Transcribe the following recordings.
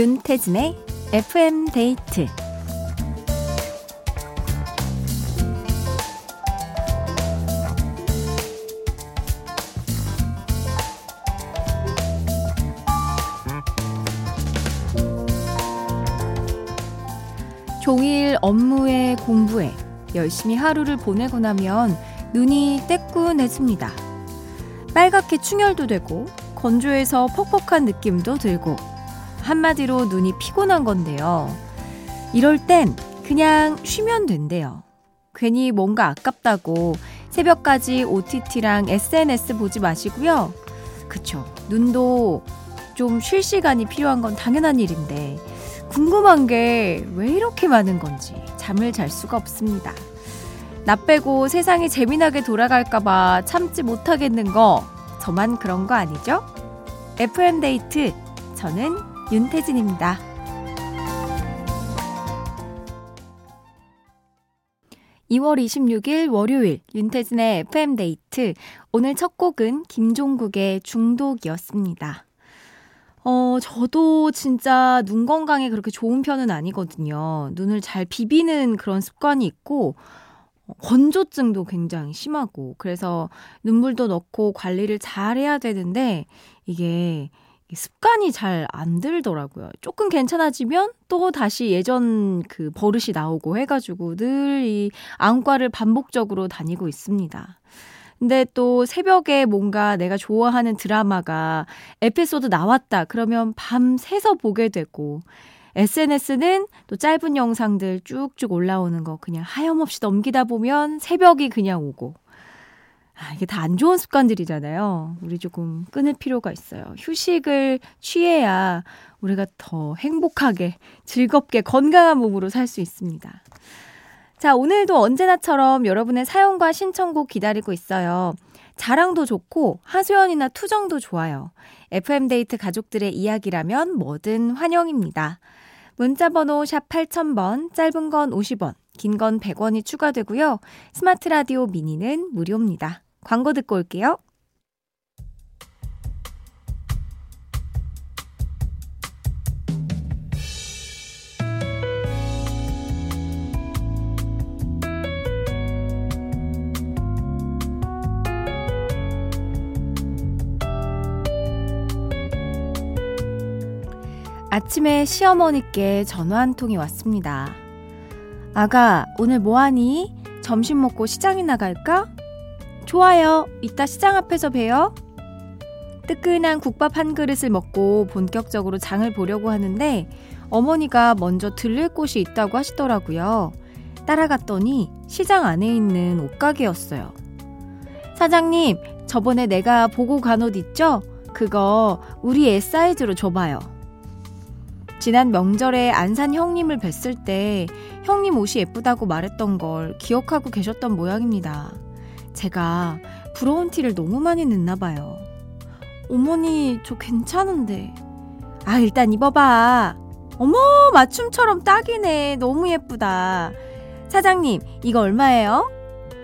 윤태진의 FM 데이트 종일 업무에 공부에 열심히 하루를 보내고 나면 눈이 떼꾼해집니다. 빨갛게 충혈도 되고 건조해서 퍽퍽한 느낌도 들고 한마디로 눈이 피곤한 건데요. 이럴 땐 그냥 쉬면 된대요. 괜히 뭔가 아깝다고 새벽까지 OTT랑 SNS 보지 마시고요. 그쵸. 눈도 좀 쉴 시간이 필요한 건 당연한 일인데 궁금한 게 왜 이렇게 많은 건지 잠을 잘 수가 없습니다. 나 빼고 세상이 재미나게 돌아갈까봐 참지 못하겠는 거 저만 그런 거 아니죠? FM데이트 저는 윤태진입니다. 2월 26일 월요일 윤태진의 FM데이트 오늘 첫 곡은 김종국의 중독이었습니다. 어, 저도 진짜 눈 건강에 그렇게 좋은 편은 아니거든요. 눈을 잘 비비는 그런 습관이 있고, 건조증도 굉장히 심하고, 그래서 눈물도 넣고 관리를 잘 해야 되는데, 이게 습관이 잘 안 들더라고요. 조금 괜찮아지면 또 다시 예전 그 버릇이 나오고 해가지고 늘 이 안과를 반복적으로 다니고 있습니다. 근데 또 새벽에 뭔가 내가 좋아하는 드라마가 에피소드 나왔다. 그러면 밤 새서 보게 되고, SNS는 또 짧은 영상들 쭉쭉 올라오는 거 그냥 하염없이 넘기다 보면 새벽이 그냥 오고. 아, 이게 다 안 좋은 습관들이잖아요. 우리 조금 끊을 필요가 있어요. 휴식을 취해야 우리가 더 행복하게, 즐겁게, 건강한 몸으로 살 수 있습니다. 자, 오늘도 언제나처럼 여러분의 사연과 신청곡 기다리고 있어요. 자랑도 좋고 하소연이나 투정도 좋아요. FM데이트 가족들의 이야기라면 뭐든 환영입니다. 문자번호 샵 8000번, 짧은 건 50원, 긴 건 100원이 추가되고요. 스마트 라디오 미니는 무료입니다. 광고 듣고 올게요. 아침에 시어머니께 전화 한 통이 왔습니다. 아가, 오늘 뭐하니? 점심 먹고 시장에 나갈까? 좋아요. 이따 시장 앞에서 봬요. 뜨끈한 국밥 한 그릇을 먹고 본격적으로 장을 보려고 하는데 어머니가 먼저 들릴 곳이 있다고 하시더라고요. 따라갔더니 시장 안에 있는 옷가게였어요. 사장님, 저번에 내가 보고 간 옷 있죠? 그거 우리 애 사이즈로 줘봐요. 지난 명절에 안산 형님을 뵀을 때 형님 옷이 예쁘다고 말했던 걸 기억하고 계셨던 모양입니다. 제가 부러운 티를 너무 많이 냈나 봐요. 어머니, 저 괜찮은데. 아, 일단 입어봐. 어머, 맞춤처럼 딱이네. 너무 예쁘다. 사장님, 이거 얼마예요?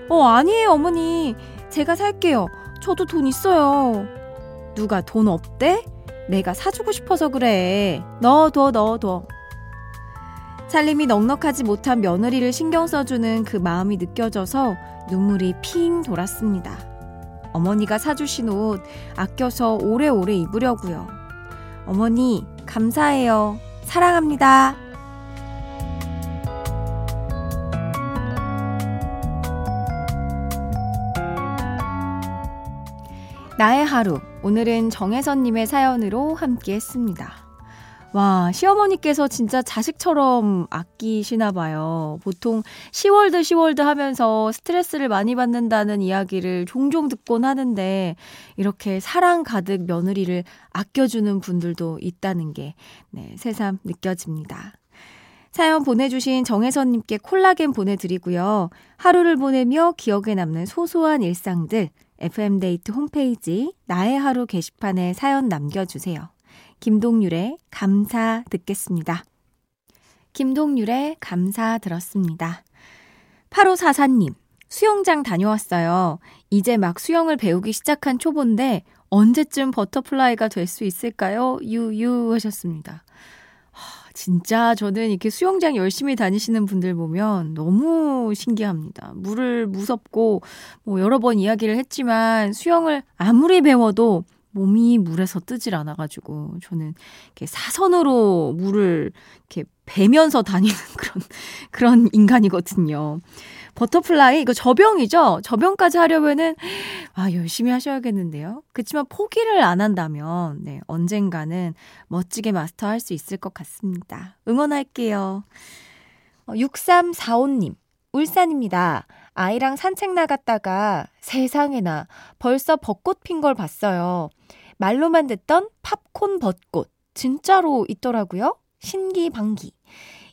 어, 아니에요, 어머니. 제가 살게요. 저도 돈 있어요. 누가 돈 없대? 내가 사주고 싶어서 그래. 넣어둬, 넣어둬. 살림이 넉넉하지 못한 며느리를 신경 써주는 그 마음이 느껴져서 눈물이 핑 돌았습니다. 어머니가 사주신 옷 아껴서 오래오래 입으려고요. 어머니, 감사해요. 사랑합니다. 나의 하루. 오늘은 정혜선님의 사연으로 함께 했습니다. 와, 시어머니께서 진짜 자식처럼 아끼시나 봐요. 보통 시월드 시월드 하면서 스트레스를 많이 받는다는 이야기를 종종 듣곤 하는데 이렇게 사랑 가득 며느리를 아껴주는 분들도 있다는 게 네, 새삼 느껴집니다. 사연 보내주신 정혜선님께 콜라겐 보내드리고요. 하루를 보내며 기억에 남는 소소한 일상들 FM데이트 홈페이지 나의 하루 게시판에 사연 남겨주세요. 김동률의 감사 듣겠습니다. 김동률의 감사 들었습니다. 8544님, 수영장 다녀왔어요. 이제 막 수영을 배우기 시작한 초보인데 언제쯤 버터플라이가 될 수 있을까요? 유유 하셨습니다. 진짜 저는 이렇게 수영장 열심히 다니시는 분들 보면 너무 신기합니다. 물을 무섭고 뭐 여러 번 이야기를 했지만 수영을 아무리 배워도 몸이 물에서 뜨질 않아가지고 저는 이렇게 사선으로 물을 이렇게 베면서 다니는 그런 그런 인간이거든요. 버터플라이 이거 접영이죠. 접영까지 하려면은 아 열심히 하셔야겠는데요. 그렇지만 포기를 안 한다면 네 언젠가는 멋지게 마스터할 수 있을 것 같습니다. 응원할게요. 6345님 어, 울산입니다. 아이랑 산책 나갔다가 세상에나 벌써 벚꽃 핀 걸 봤어요. 말로만 듣던 팝콘 벚꽃 진짜로 있더라고요. 신기방기.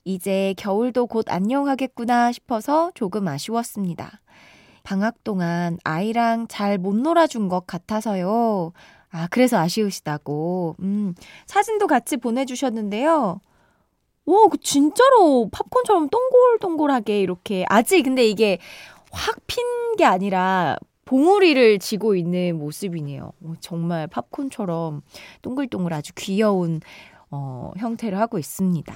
이제 겨울도 곧 안녕하겠구나 싶어서 조금 아쉬웠습니다. 방학 동안 아이랑 잘 못 놀아준 것 같아서요. 아, 그래서 아쉬우시다고. 음, 사진도 같이 보내주셨는데요. 와, 그 진짜로 팝콘처럼 동글동글하게 이렇게. 아직 근데 이게 확 핀 게 아니라 봉우리를 지고 있는 모습이네요. 정말 팝콘처럼 동글동글 아주 귀여운 어, 형태를 하고 있습니다.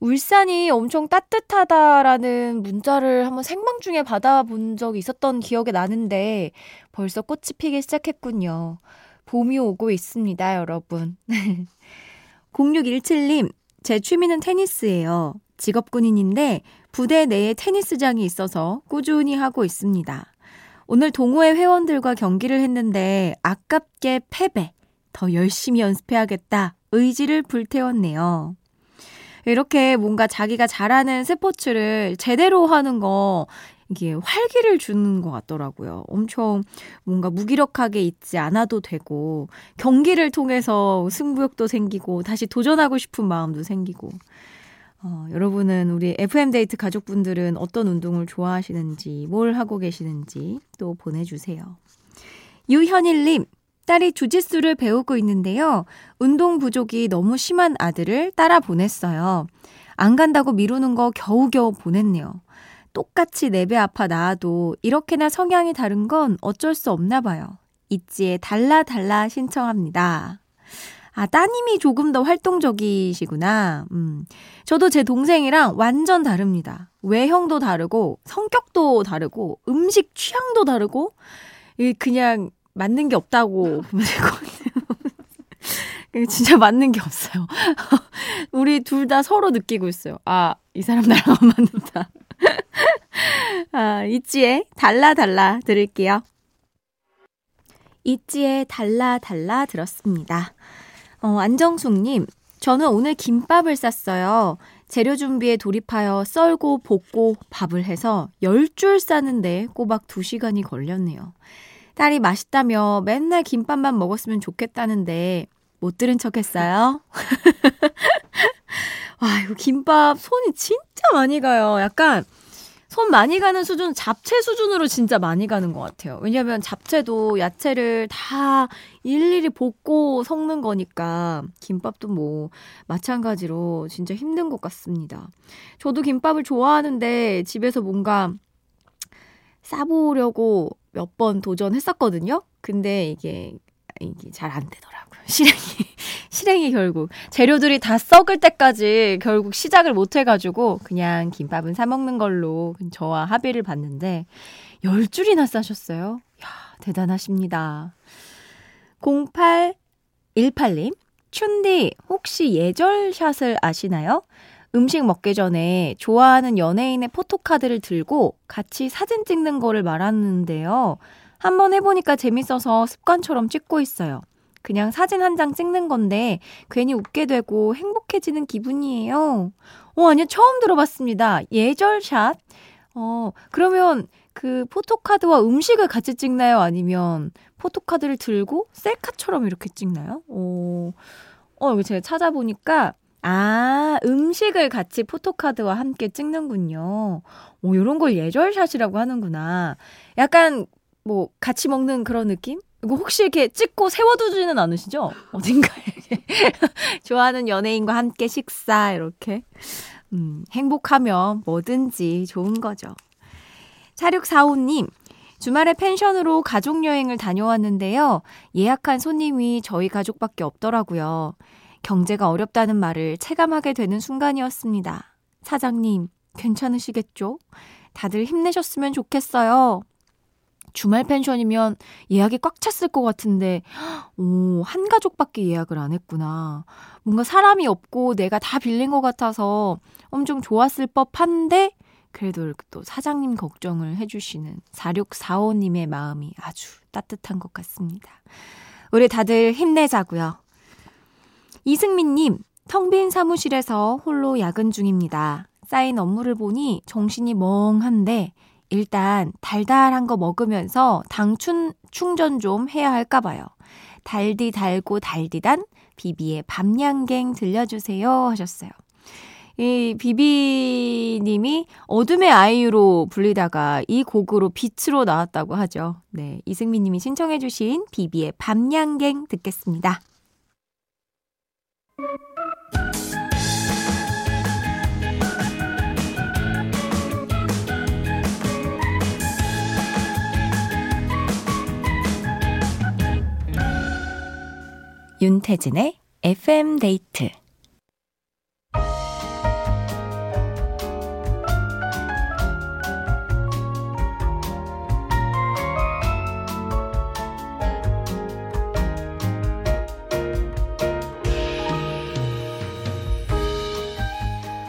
울산이 엄청 따뜻하다라는 문자를 한번 생방 중에 받아본 적이 있었던 기억이 나는데 벌써 꽃이 피기 시작했군요. 봄이 오고 있습니다, 여러분. 0617님, 제 취미는 테니스예요. 직업 군인인데 부대 내에 테니스장이 있어서 꾸준히 하고 있습니다. 오늘 동호회 회원들과 경기를 했는데 아깝게 패배. 더 열심히 연습해야겠다. 의지를 불태웠네요. 이렇게 뭔가 자기가 잘하는 스포츠를 제대로 하는 거 이게 활기를 주는 것 같더라고요. 엄청 뭔가 무기력하게 있지 않아도 되고 경기를 통해서 승부욕도 생기고 다시 도전하고 싶은 마음도 생기고 어, 여러분은 우리 FM데이트 가족분들은 어떤 운동을 좋아하시는지 뭘 하고 계시는지 또 보내주세요. 유현일님 딸이 주짓수를 배우고 있는데요. 운동 부족이 너무 심한 아들을 따라 보냈어요. 안 간다고 미루는 거 겨우겨우 보냈네요. 똑같이 내배 아파 나와도 이렇게나 성향이 다른 건 어쩔 수 없나 봐요. 있지에 달라 달라 신청합니다. 아, 따님이 조금 더 활동적이시구나. 음. 저도 제 동생이랑 완전 다릅니다. 외형도 다르고, 성격도 다르고, 음식 취향도 다르고, 그냥 맞는 게 없다고 보면 될 것 같아요. 진짜 맞는 게 없어요. 우리 둘 다 서로 느끼고 있어요. 아, 이 사람 나랑 안 맞는다. 아, 있지에 달라 달라 들을게요. 있지에 달라 달라 들었습니다. 어, 안정숙님, 저는 오늘 김밥을 쌌어요. 재료 준비에 돌입하여 썰고 볶고 밥을 해서 10줄 싸는데 꼬박 2시간이 걸렸네요. 딸이 맛있다며 맨날 김밥만 먹었으면 좋겠다는데 못 들은 척 했어요. 와, 이거 김밥 손이 진짜 많이 가요. 약간 손 많이 가는 수준, 잡채 수준으로 진짜 많이 가는 것 같아요. 왜냐면 잡채도 야채를 다 일일이 볶고 섞는 거니까 김밥도 뭐 마찬가지로 진짜 힘든 것 같습니다. 저도 김밥을 좋아하는데 집에서 뭔가 싸보려고 몇 번 도전했었거든요. 근데 이게 이게 잘 안 되더라고요. 실행이 실행이 결국 재료들이 다 썩을 때까지 결국 시작을 못 해가지고 그냥 김밥은 사 먹는 걸로 저와 합의를 봤는데 열 줄이나 싸셨어요. 야 대단하십니다. 0818님 춘디 혹시 예절샷을 아시나요? 음식 먹기 전에 좋아하는 연예인의 포토카드를 들고 같이 사진 찍는 거를 말하는데요. 한번 해보니까 재밌어서 습관처럼 찍고 있어요. 그냥 사진 한 장 찍는 건데 괜히 웃게 되고 행복해지는 기분이에요. 어, 아니요. 처음 들어봤습니다. 예절샷. 어, 그러면 그 포토카드와 음식을 같이 찍나요? 아니면 포토카드를 들고 셀카처럼 이렇게 찍나요? 어, 어, 제가 찾아보니까 아, 음식을 같이 포토카드와 함께 찍는군요. 오, 요런 걸 예절샷이라고 하는구나. 약간, 뭐, 같이 먹는 그런 느낌? 이거 혹시 이렇게 찍고 세워두지는 않으시죠? 어딘가에. 좋아하는 연예인과 함께 식사, 이렇게. 음, 행복하면 뭐든지 좋은 거죠. 4645님, 주말에 펜션으로 가족여행을 다녀왔는데요. 예약한 손님이 저희 가족밖에 없더라고요. 경제가 어렵다는 말을 체감하게 되는 순간이었습니다. 사장님, 괜찮으시겠죠? 다들 힘내셨으면 좋겠어요. 주말 펜션이면 예약이 꽉 찼을 것 같은데, 오, 한 가족밖에 예약을 안 했구나. 뭔가 사람이 없고 내가 다 빌린 것 같아서 엄청 좋았을 법 한데, 그래도 또 사장님 걱정을 해주시는 4645님의 마음이 아주 따뜻한 것 같습니다. 우리 다들 힘내자고요. 이승민님, 텅 빈 사무실에서 홀로 야근 중입니다. 쌓인 업무를 보니 정신이 멍한데 일단 달달한 거 먹으면서 당 충, 충전 좀 해야 할까 봐요. 달디 달고 달디단 비비의 밤양갱 들려주세요 하셨어요. 이 비비님이 어둠의 아이유로 불리다가 이 곡으로 빛으로 나왔다고 하죠. 네, 이승민님이 신청해주신 비비의 밤양갱 듣겠습니다. 윤태진의 FM 데이트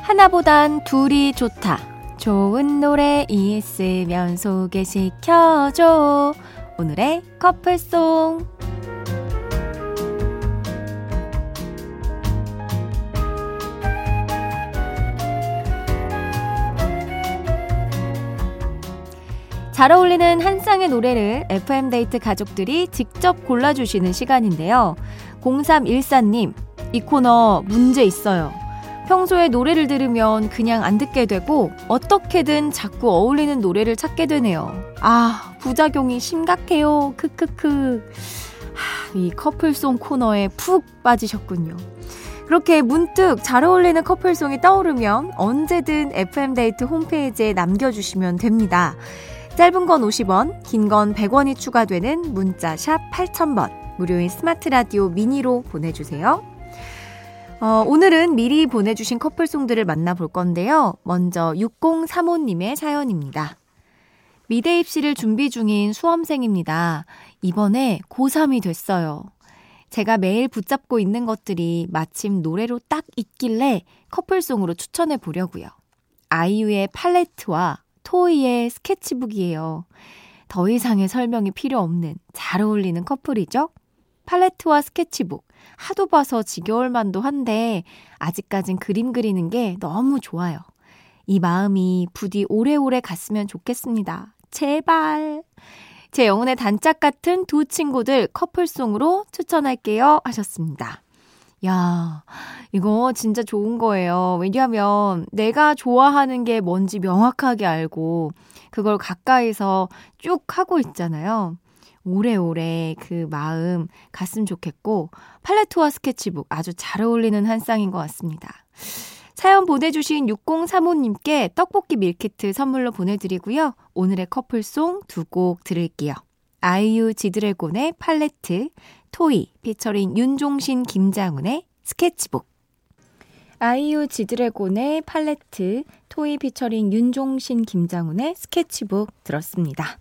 하나보단 둘이 좋다. 좋은 노래 있으면 소개 시켜줘. 오늘의 커플송. 잘 어울리는 한 쌍의 노래를 FM데이트 가족들이 직접 골라주시는 시간인데요. 0314님, 이 코너 문제 있어요. 평소에 노래를 들으면 그냥 안 듣게 되고 어떻게든 자꾸 어울리는 노래를 찾게 되네요. 아, 부작용이 심각해요. 크크크. 하, 이 커플송 코너에 푹 빠지셨군요. 그렇게 문득 잘 어울리는 커플송이 떠오르면 언제든 FM데이트 홈페이지에 남겨주시면 됩니다. 짧은 건 50원, 긴 건 100원이 추가되는 문자 샵 8000번, 무료인 스마트 라디오 미니로 보내주세요. 어, 오늘은 미리 보내주신 커플송들을 만나볼 건데요. 먼저 6035님의 사연입니다. 미대 입시를 준비 중인 수험생입니다. 이번에 고3이 됐어요. 제가 매일 붙잡고 있는 것들이 마침 노래로 딱 있길래 커플송으로 추천해 보려고요. 아이유의 팔레트와 토이의 스케치북이에요. 더 이상의 설명이 필요 없는 잘 어울리는 커플이죠? 팔레트와 스케치북. 하도 봐서 지겨울 만도 한데 아직까진 그림 그리는 게 너무 좋아요. 이 마음이 부디 오래오래 갔으면 좋겠습니다. 제발. 제 영혼의 단짝 같은 두 친구들 커플송으로 추천할게요. 하셨습니다. 야, 이거 진짜 좋은 거예요. 왜냐하면 내가 좋아하는 게 뭔지 명확하게 알고 그걸 가까이서 쭉 하고 있잖아요. 오래오래 그 마음 갔으면 좋겠고 팔레트와 스케치북 아주 잘 어울리는 한 쌍인 것 같습니다. 사연 보내주신 6035님께 떡볶이 밀키트 선물로 보내드리고요. 오늘의 커플송 두 곡 들을게요. 아이유 지드래곤의 팔레트, 토이 피처링 윤종신 김장훈의 스케치북 아이유 지드래곤의 팔레트, 토이 피처링 윤종신 김장훈의 스케치북 들었습니다.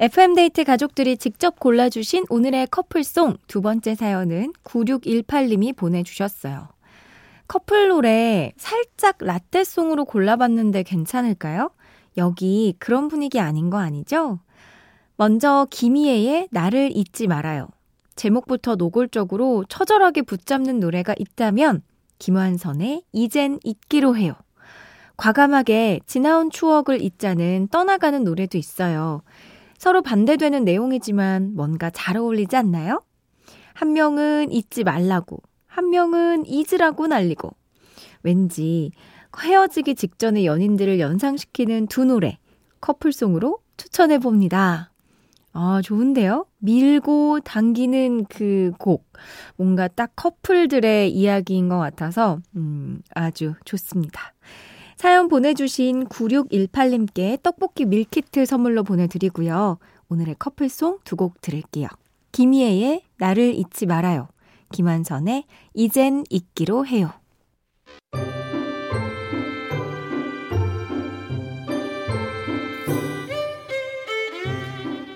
FM데이트 가족들이 직접 골라주신 오늘의 커플송 두 번째 사연은 9618님이 보내주셨어요. 커플 노래 살짝 라떼송으로 골라봤는데 괜찮을까요? 여기 그런 분위기 아닌 거 아니죠? 먼저 김희애의 나를 잊지 말아요. 제목부터 노골적으로 처절하게 붙잡는 노래가 있다면 김완선의 이젠 잊기로 해요. 과감하게 지나온 추억을 잊자는 떠나가는 노래도 있어요. 서로 반대되는 내용이지만 뭔가 잘 어울리지 않나요? 한 명은 잊지 말라고, 한 명은 잊으라고 날리고. 왠지 헤어지기 직전의 연인들을 연상시키는 두 노래, 커플송으로 추천해 봅니다. 아, 좋은데요? 밀고 당기는 그 곡. 뭔가 딱 커플들의 이야기인 것 같아서, 음, 아주 좋습니다. 사연 보내주신 9618님께 떡볶이 밀키트 선물로 보내드리고요. 오늘의 커플송 두 곡 들을게요. 김희애의 나를 잊지 말아요. 김한선의 이젠 잊기로 해요.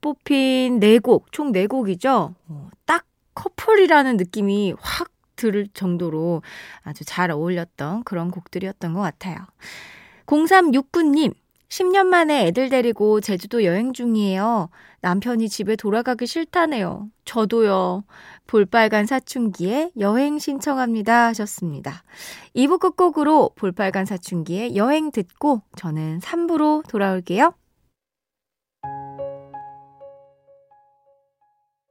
뽑힌 4곡, 총 4곡이죠. 어, 딱 커플이라는 느낌이 확 들을 정도로 아주 잘 어울렸던 그런 곡들이었던 것 같아요. 0369님, 10년 만에 애들 데리고 제주도 여행 중이에요. 남편이 집에 돌아가기 싫다네요. 저도요. 볼빨간 사춘기에 여행 신청합니다 하셨습니다. 2부 끝곡으로 볼빨간 사춘기에 여행 듣고 저는 3부로 돌아올게요.